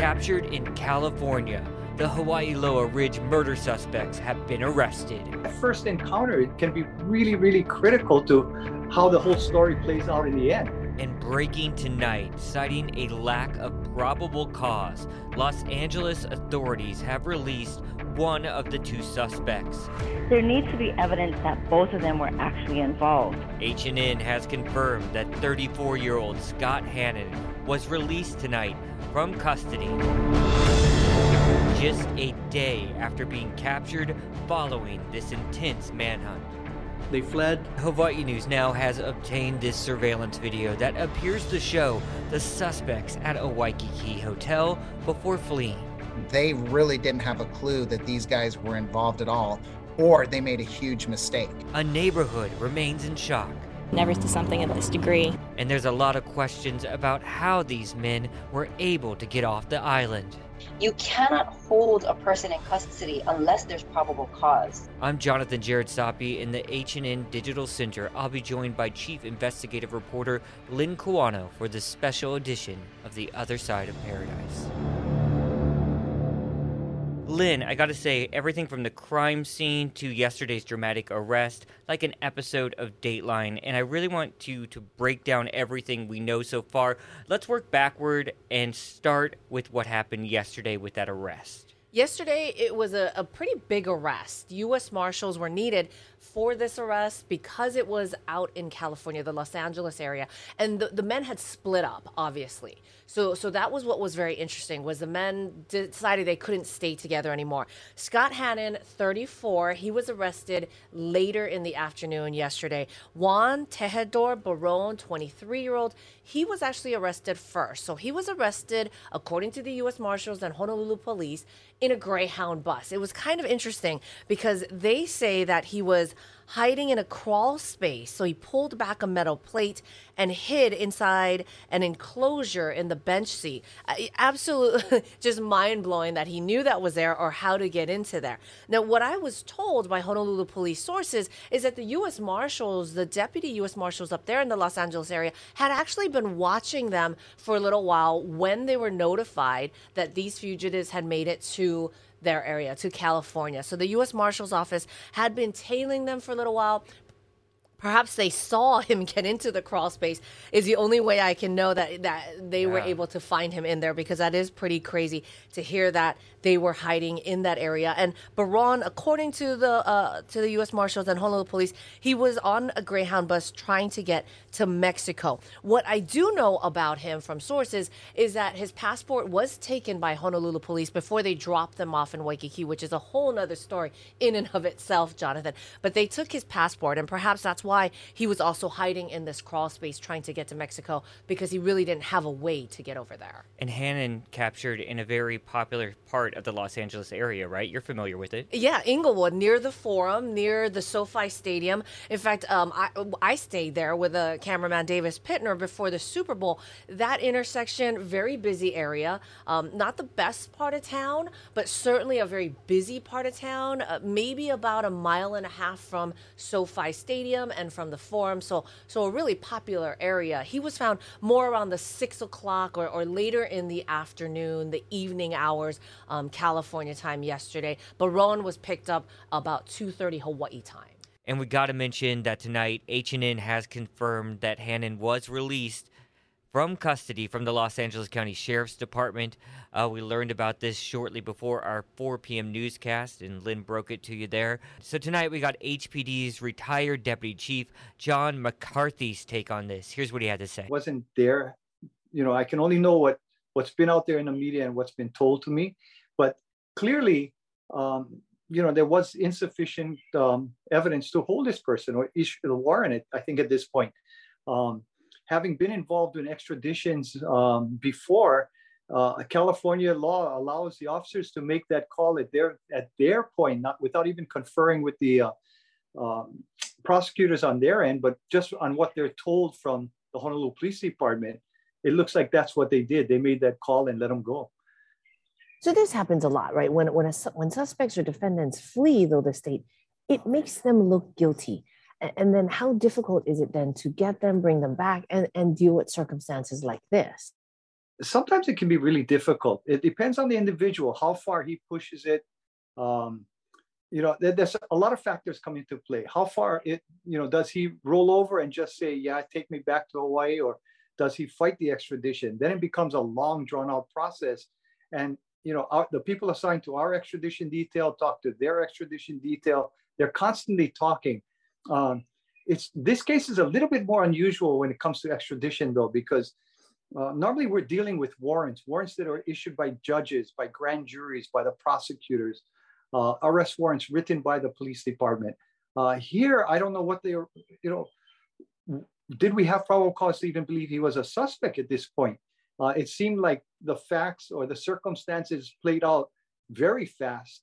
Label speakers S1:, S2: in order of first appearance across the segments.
S1: Captured in California, the Hawaii Loa Ridge murder suspects have been arrested.
S2: At first encounter, can be really, really critical to how the whole story plays out in the end.
S1: And breaking tonight, citing a lack of probable cause, Los Angeles authorities have released one of the two suspects.
S3: There needs to be evidence that both of them were actually involved.
S1: H&N has confirmed that 34-year-old Scott Hannon was released tonight from custody just a day after being captured following this intense manhunt.
S4: They fled.
S1: Hawaii News now has obtained this surveillance video that appears to show the suspects at a Waikiki hotel before fleeing.
S5: They really didn't have a clue that these guys were involved at all, or they made a huge mistake.
S1: A neighborhood remains in shock.
S6: Never to something of this degree.
S1: And there's a lot of questions about how these men were able to get off the island.
S7: You cannot hold a person in custody unless there's probable cause.
S1: I'm Jonathan Jared Sapi in the H&N Digital Center. I'll be joined by Chief Investigative Reporter Lynn Kawano for this special edition of The Other Side of Paradise. Lynn, I gotta say, everything from the crime scene to yesterday's dramatic arrest, like an episode of Dateline, and I really want you to break down everything we know so far. Let's work backward and start with what happened yesterday with that arrest.
S8: Yesterday, it was a, a pretty big arrest. U.S. Marshals were needed for this arrest because it was out in California, the Los Angeles area, and the, the men had split up, obviously. So, so that was what was very interesting. Was the men decided they couldn't stay together anymore. Scott Hannon, 34, he was arrested later in the afternoon yesterday. Juan Tejedor Baron, 23 year old, he was actually arrested first. So he was arrested, according to the U.S. Marshals and Honolulu Police, in a Greyhound bus. It was kind of interesting because they say that he was hiding in a crawl space. So he pulled back a metal plate and hid inside an enclosure in the bench seat. Uh, absolutely just mind blowing that he knew that was there or how to get into there. Now, what I was told by Honolulu police sources is that the U.S. Marshals, the deputy U.S. Marshals up there in the Los Angeles area, had actually been watching them for a little while when they were notified that these fugitives had made it to their area, to California. So the U.S. Marshal's Office had been tailing them for a little while, perhaps they saw him get into the crawl space is the only way I can know that that they yeah. were able to find him in there because that is pretty crazy to hear that they were hiding in that area. And Baron, according to the uh, to the U.S. Marshals and Honolulu Police, he was on a Greyhound bus trying to get to Mexico. What I do know about him from sources is that his passport was taken by Honolulu Police before they dropped them off in Waikiki, which is a whole other story in and of itself, Jonathan. But they took his passport, and perhaps that's why he was also hiding in this crawl space trying to get to Mexico because he really didn't have a way to get over there.
S1: And Hannon captured in a very popular part part of the Los Angeles area, right? You're familiar with it.
S8: Yeah, Inglewood, near the Forum, near the SoFi Stadium. In fact, um, I, I stayed there with a cameraman, Davis Pittner, before the Super Bowl. That intersection, very busy area. Um, not the best part of town, but certainly a very busy part of town. Uh, maybe about a mile and a half from SoFi Stadium and from the Forum. So, so a really popular area. He was found more around the six o'clock or, or later in the afternoon, the evening hours. Um, um, California time yesterday. But Baron was picked up about 2:30 Hawaii time.
S1: And we got to mention that tonight H&N has confirmed that Hannon was released from custody from the Los Angeles County Sheriff's Department. Uh, we learned about this shortly before our 4 p.m. newscast, and Lynn broke it to you there. So tonight we got HPD's retired deputy chief John McCarthy's take on this. Here's what he had to say.
S2: Wasn't there, you know, I can only know what what's been out there in the media and what's been told to me. But clearly, um, you know, there was insufficient um, evidence to hold this person or issue the warrant it, I think, at this point. Um, having been involved in extraditions um, before, uh, California law allows the officers to make that call at their at their point, not without even conferring with the uh, um, prosecutors on their end, but just on what they're told from the Honolulu Police Department. It looks like that's what they did. They made that call and let them go.
S9: So this happens a lot, right? When when a, when suspects or defendants flee, though the state, it makes them look guilty. And then how difficult is it then to get them, bring them back, and, and deal with circumstances like this?
S2: Sometimes it can be really difficult. It depends on the individual, how far he pushes it. Um, you know, there's a lot of factors come into play. How far it, you know, does he roll over and just say, yeah, take me back to Hawaii? Or does he fight the extradition? Then it becomes a long drawn out process. And, you know, our, the people assigned to our extradition detail talk to their extradition detail. They're constantly talking um, it's this case is a little bit more unusual when it comes to extradition, though, because uh, normally we're dealing with warrants, warrants that are issued by judges, by grand juries, by the prosecutors, uh, arrest warrants written by the police department. Uh, here, I don't know what they are, you know, did we have probable cause to even believe he was a suspect at this point? Uh, it seemed like the facts or the circumstances played out very fast.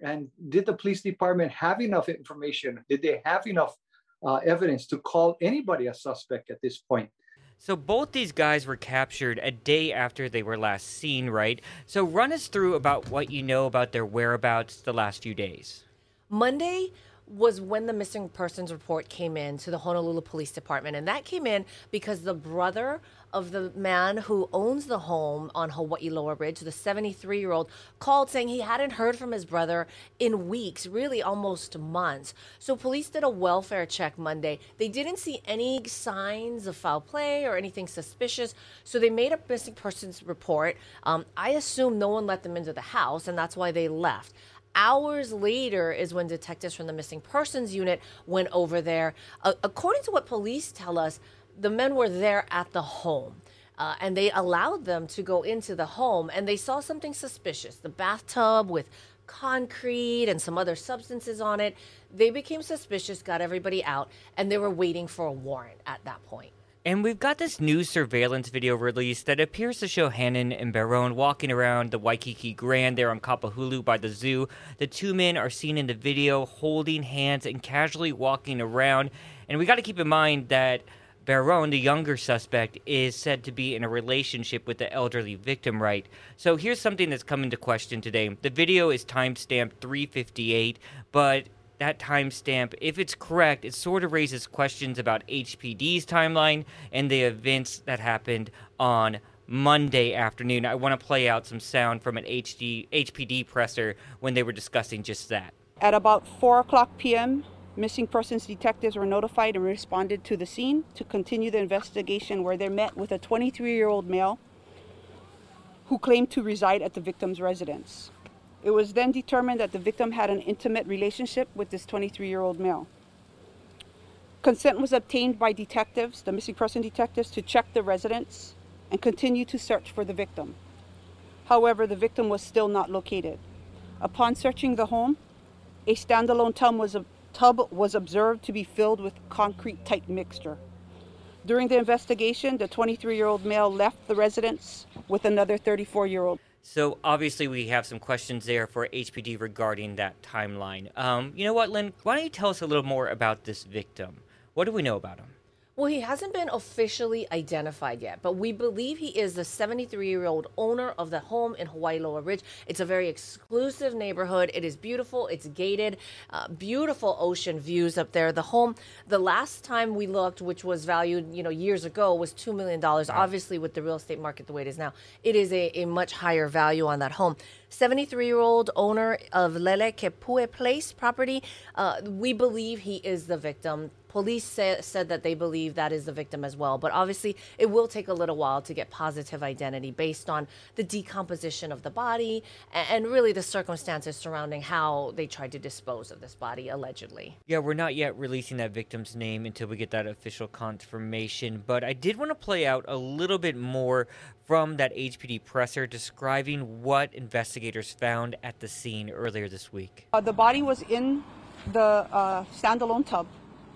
S2: And did the police department have enough information? Did they have enough uh, evidence to call anybody a suspect at this point?
S1: So both these guys were captured a day after they were last seen, right? So run us through about what you know about their whereabouts the last few days.
S8: Monday, was when the missing persons report came in to the Honolulu Police Department. And that came in because the brother of the man who owns the home on Hawaii Loa Ridge, the 73 year old, called saying he hadn't heard from his brother in weeks, really almost months. So police did a welfare check Monday. They didn't see any signs of foul play or anything suspicious. So they made a missing persons report. Um, I assume no one let them into the house, and that's why they left. Hours later is when detectives from the missing persons unit went over there. Uh, according to what police tell us, the men were there at the home. Uh, and they allowed them to go into the home and they saw something suspicious the bathtub with concrete and some other substances on it. They became suspicious, got everybody out, and they were waiting for a warrant at that point.
S1: And we've got this new surveillance video released that appears to show Hannon and Baron walking around the Waikiki Grand there on Kapahulu by the zoo. The two men are seen in the video holding hands and casually walking around. And we got to keep in mind that Baron, the younger suspect, is said to be in a relationship with the elderly victim, right? So here's something that's come into question today. The video is timestamped 358, but that timestamp, if it's correct, it sort of raises questions about HPD's timeline and the events that happened on Monday afternoon. I want to play out some sound from an HD, HPD presser when they were discussing just that.
S10: At about 4 o'clock p.m., missing persons detectives were notified and responded to the scene to continue the investigation, where they met with a 23 year old male who claimed to reside at the victim's residence. It was then determined that the victim had an intimate relationship with this 23 year old male. Consent was obtained by detectives, the missing person detectives, to check the residence and continue to search for the victim. However, the victim was still not located. Upon searching the home, a standalone tub was, tub was observed to be filled with concrete type mixture. During the investigation, the 23 year old male left the residence with another 34 year old.
S1: So obviously we have some questions there for HPD regarding that timeline. Um, you know what, Lynn? Why don't you tell us a little more about this victim? What do we know about him?
S8: Well, he hasn't been officially identified yet, but we believe he is the 73 year old owner of the home in Hawaii Loa Ridge. It's a very exclusive neighborhood. It is beautiful. It's gated. Uh, beautiful ocean views up there. The home, the last time we looked, which was valued, you know, years ago, was $2 million. Obviously, with the real estate market the way it is now, it is a, a much higher value on that home. 73 year old owner of Lele Kepue Place property. Uh, we believe he is the victim. Police say, said that they believe that is the victim as well, but obviously it will take a little while to get positive identity based on the decomposition of the body and, and really the circumstances surrounding how they tried to dispose of this body allegedly.
S1: Yeah, we're not yet releasing that victim's name until we get that official confirmation, but I did want to play out a little bit more from that HPD presser describing what investigators found at the scene earlier this week.
S10: Uh, the body was in the uh, standalone tub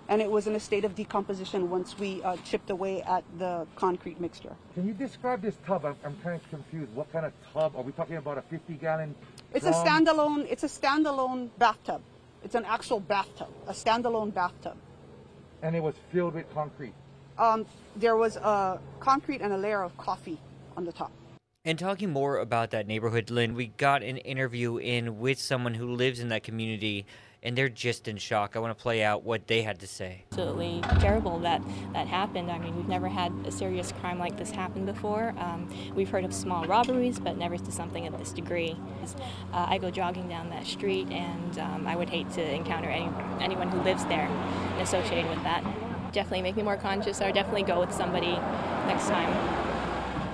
S10: and it was in a state of decomposition once we uh, chipped away at the concrete mixture.
S11: Can you describe this tub? I'm, I'm kind of confused. What kind of tub? Are we talking about a 50 gallon?
S10: It's a standalone. It's a standalone bathtub. It's an actual bathtub, a standalone bathtub.
S11: And it was filled with concrete.
S10: Um, there was a concrete and a layer of coffee on the top.
S1: And talking more about that neighborhood, Lynn, we got an interview in with someone who lives in that community and they're just in shock. I want to play out what they had to say.
S6: Absolutely terrible that that happened. I mean, we've never had a serious crime like this happen before. Um, we've heard of small robberies, but never to something of this degree. Uh, I go jogging down that street, and um, I would hate to encounter any, anyone who lives there and associated with that. Definitely make me more conscious, or definitely go with somebody next time.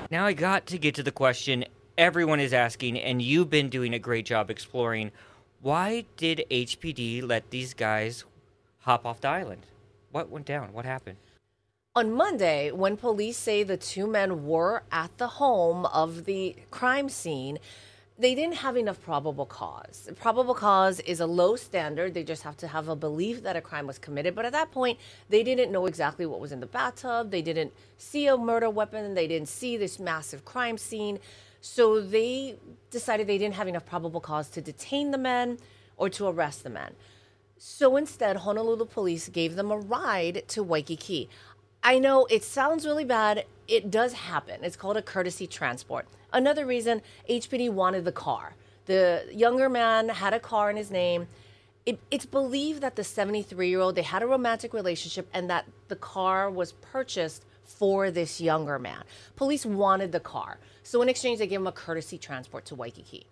S1: Now I got to get to the question everyone is asking, and you've been doing a great job exploring why did HPD let these guys hop off the island? What went down? What happened?
S8: On Monday, when police say the two men were at the home of the crime scene, they didn't have enough probable cause. Probable cause is a low standard. They just have to have a belief that a crime was committed. But at that point, they didn't know exactly what was in the bathtub. They didn't see a murder weapon. They didn't see this massive crime scene. So they decided they didn't have enough probable cause to detain the men or to arrest the men. So instead, Honolulu police gave them a ride to Waikiki. I know it sounds really bad. It does happen. It's called a courtesy transport. Another reason HPD wanted the car. The younger man had a car in his name. It, it's believed that the 73 year old they had a romantic relationship and that the car was purchased for this younger man. Police wanted the car. So in exchange, they gave him a courtesy transport to Waikiki.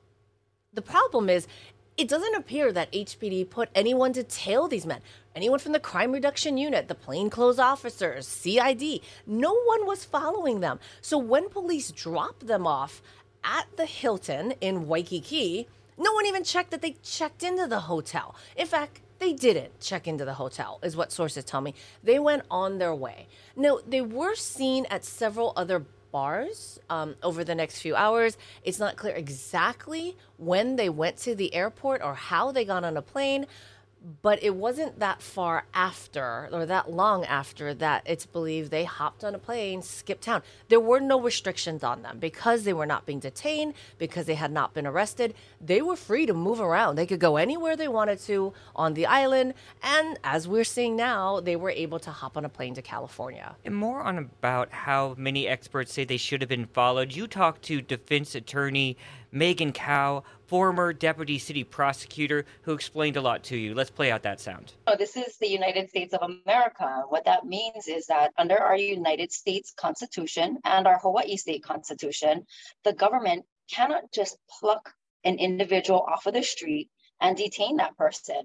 S8: The problem is, it doesn't appear that HPD put anyone to tail these men. Anyone from the crime reduction unit, the plainclothes officers, CID, no one was following them. So when police dropped them off at the Hilton in Waikiki, no one even checked that they checked into the hotel. In fact, they didn't check into the hotel, is what sources tell me. They went on their way. Now, they were seen at several other bars um, over the next few hours. It's not clear exactly when they went to the airport or how they got on a plane, but it wasn't that far after or that long after that it's believed they hopped on a plane, skipped town. There were no restrictions on them because they were not being detained, because they had not been arrested. They were free to move around. They could go anywhere they wanted to on the island. And as we're seeing now, they were able to hop on a plane to California.
S1: And more on about how many experts say they should have been followed. You talked to defense attorney Megan Kau, former deputy city prosecutor, who explained a lot to you. Let's play out that sound.
S7: Oh, this is the United States of America. What that means is that under our United States Constitution and our Hawaii State Constitution, the government cannot just pluck an individual off of the street and detain that person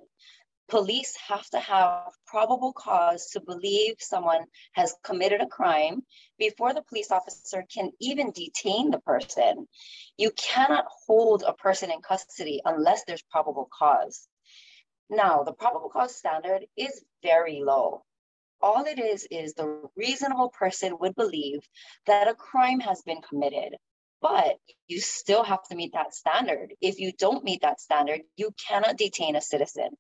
S7: police have to have probable cause to believe someone has committed a crime before the police officer can even detain the person. You cannot hold a person in custody unless there's probable cause. Now, the probable cause standard is very low. All it is is the reasonable person would believe that a crime has been committed. But you still have to meet that standard. If you don't meet that standard, you cannot detain a citizen.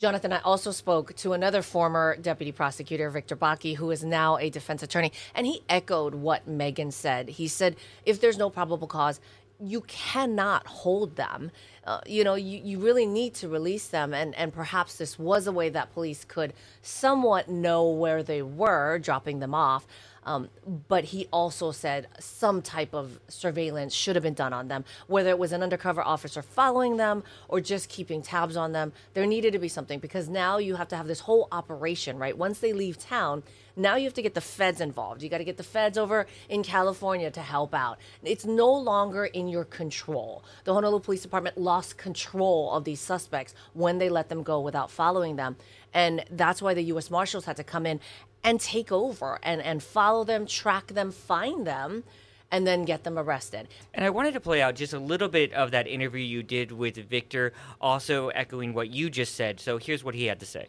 S8: Jonathan, I also spoke to another former deputy prosecutor, Victor Bakke, who is now a defense attorney, and he echoed what Megan said. He said, if there's no probable cause, you cannot hold them. Uh, you know, you, you really need to release them. And, and perhaps this was a way that police could somewhat know where they were, dropping them off. Um, but he also said some type of surveillance should have been done on them, whether it was an undercover officer following them or just keeping tabs on them. There needed to be something because now you have to have this whole operation, right? Once they leave town, now you have to get the feds involved. You got to get the feds over in California to help out. It's no longer in your control. The Honolulu Police Department lost control of these suspects when they let them go without following them. And that's why the U.S. Marshals had to come in and take over and, and follow them, track them, find them, and then get them arrested.
S1: And I wanted to play out just a little bit of that interview you did with Victor, also echoing what you just said. So here's what he had to say.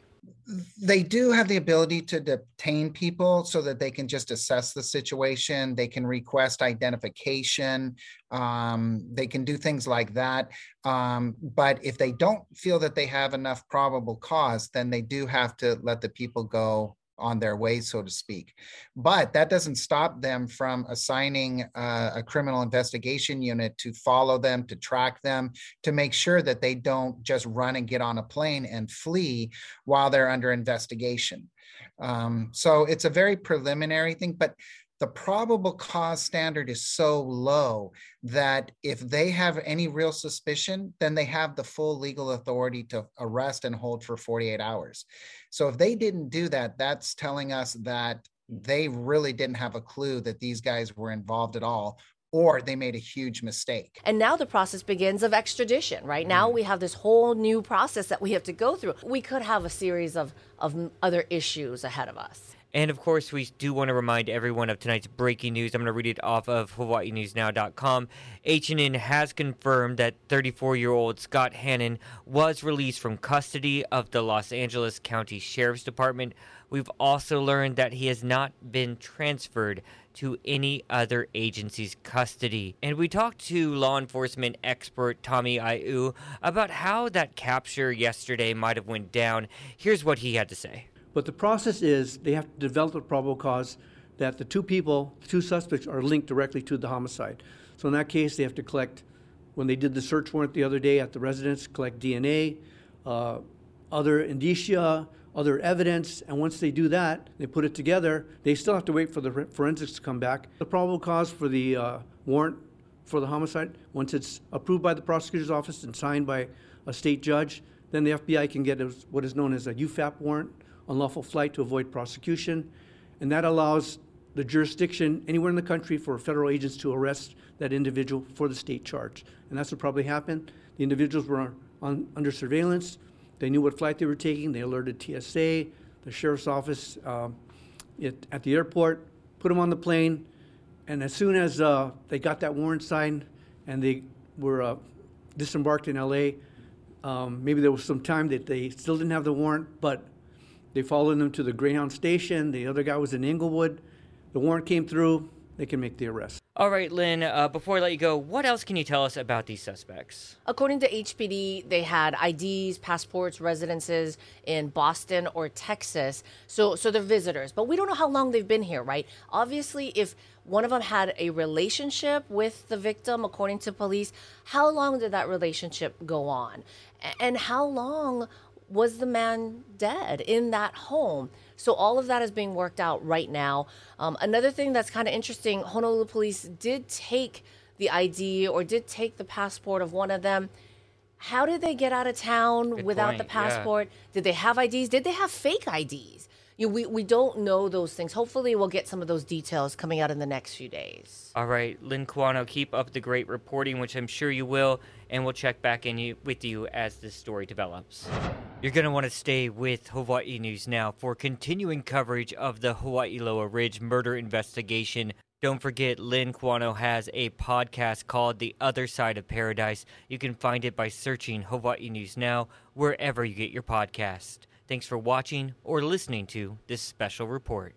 S5: They do have the ability to detain people so that they can just assess the situation. They can request identification. Um, they can do things like that. Um, but if they don't feel that they have enough probable cause, then they do have to let the people go on their way, so to speak. But that doesn't stop them from assigning uh, a criminal investigation unit to follow them, to track them, to make sure that they don't just run and get on a plane and flee while they're under investigation. Um, so it's a very preliminary thing, but the probable cause standard is so low that if they have any real suspicion, then they have the full legal authority to arrest and hold for 48 hours. So if they didn't do that, that's telling us that they really didn't have a clue that these guys were involved at all or they made a huge mistake.
S8: And now the process begins of extradition, right? Now mm-hmm. we have this whole new process that we have to go through. We could have a series of, of other issues ahead of us.
S1: And of course, we do want to remind everyone of tonight's breaking news. I'm going to read it off of HawaiiNewsNow.com. H&N has confirmed that 34-year-old Scott Hannon was released from custody of the Los Angeles County Sheriff's Department. We've also learned that he has not been transferred to any other agency's custody. And we talked to law enforcement expert Tommy Aiu about how that capture yesterday might have went down. Here's what he had to say.
S4: But the process is they have to develop a probable cause that the two people, the two suspects, are linked directly to the homicide. So in that case, they have to collect, when they did the search warrant the other day at the residence, collect DNA, uh, other indicia, other evidence, and once they do that, they put it together. They still have to wait for the forensics to come back. The probable cause for the uh, warrant for the homicide, once it's approved by the prosecutor's office and signed by a state judge, then the FBI can get what is known as a UFAP warrant, unlawful flight to avoid prosecution, and that allows the jurisdiction anywhere in the country for federal agents to arrest that individual for the state charge. And that's what probably happened. The individuals were on, under surveillance. They knew what flight they were taking. They alerted TSA, the sheriff's office um, it, at the airport, put them on the plane. And as soon as uh, they got that warrant signed and they were uh, disembarked in LA, um, maybe there was some time that they still didn't have the warrant, but they followed them to the Greyhound station. The other guy was in Inglewood. The warrant came through. They can make the arrest.
S1: All right, Lynn, uh, before I let you go, what else can you tell us about these suspects?
S8: According to HPD, they had IDs, passports, residences in Boston or Texas. So, so they're visitors, but we don't know how long they've been here, right? Obviously, if one of them had a relationship with the victim, according to police, how long did that relationship go on? And how long was the man dead in that home? So all of that is being worked out right now. Um, another thing that's kind of interesting Honolulu police did take the ID or did take the passport of one of them. How did they get out of town Good without point. the passport? Yeah. Did they have IDs? Did they have fake IDs? You, we, we don't know those things. Hopefully, we'll get some of those details coming out in the next few days.
S1: All right, Lynn Kawano, keep up the great reporting, which I'm sure you will, and we'll check back in you, with you as this story develops. You're going to want to stay with Hawaii News Now for continuing coverage of the Hawaii Loa Ridge murder investigation. Don't forget, Lynn Kawano has a podcast called The Other Side of Paradise. You can find it by searching Hawaii News Now wherever you get your podcast. Thanks for watching or listening to this special report.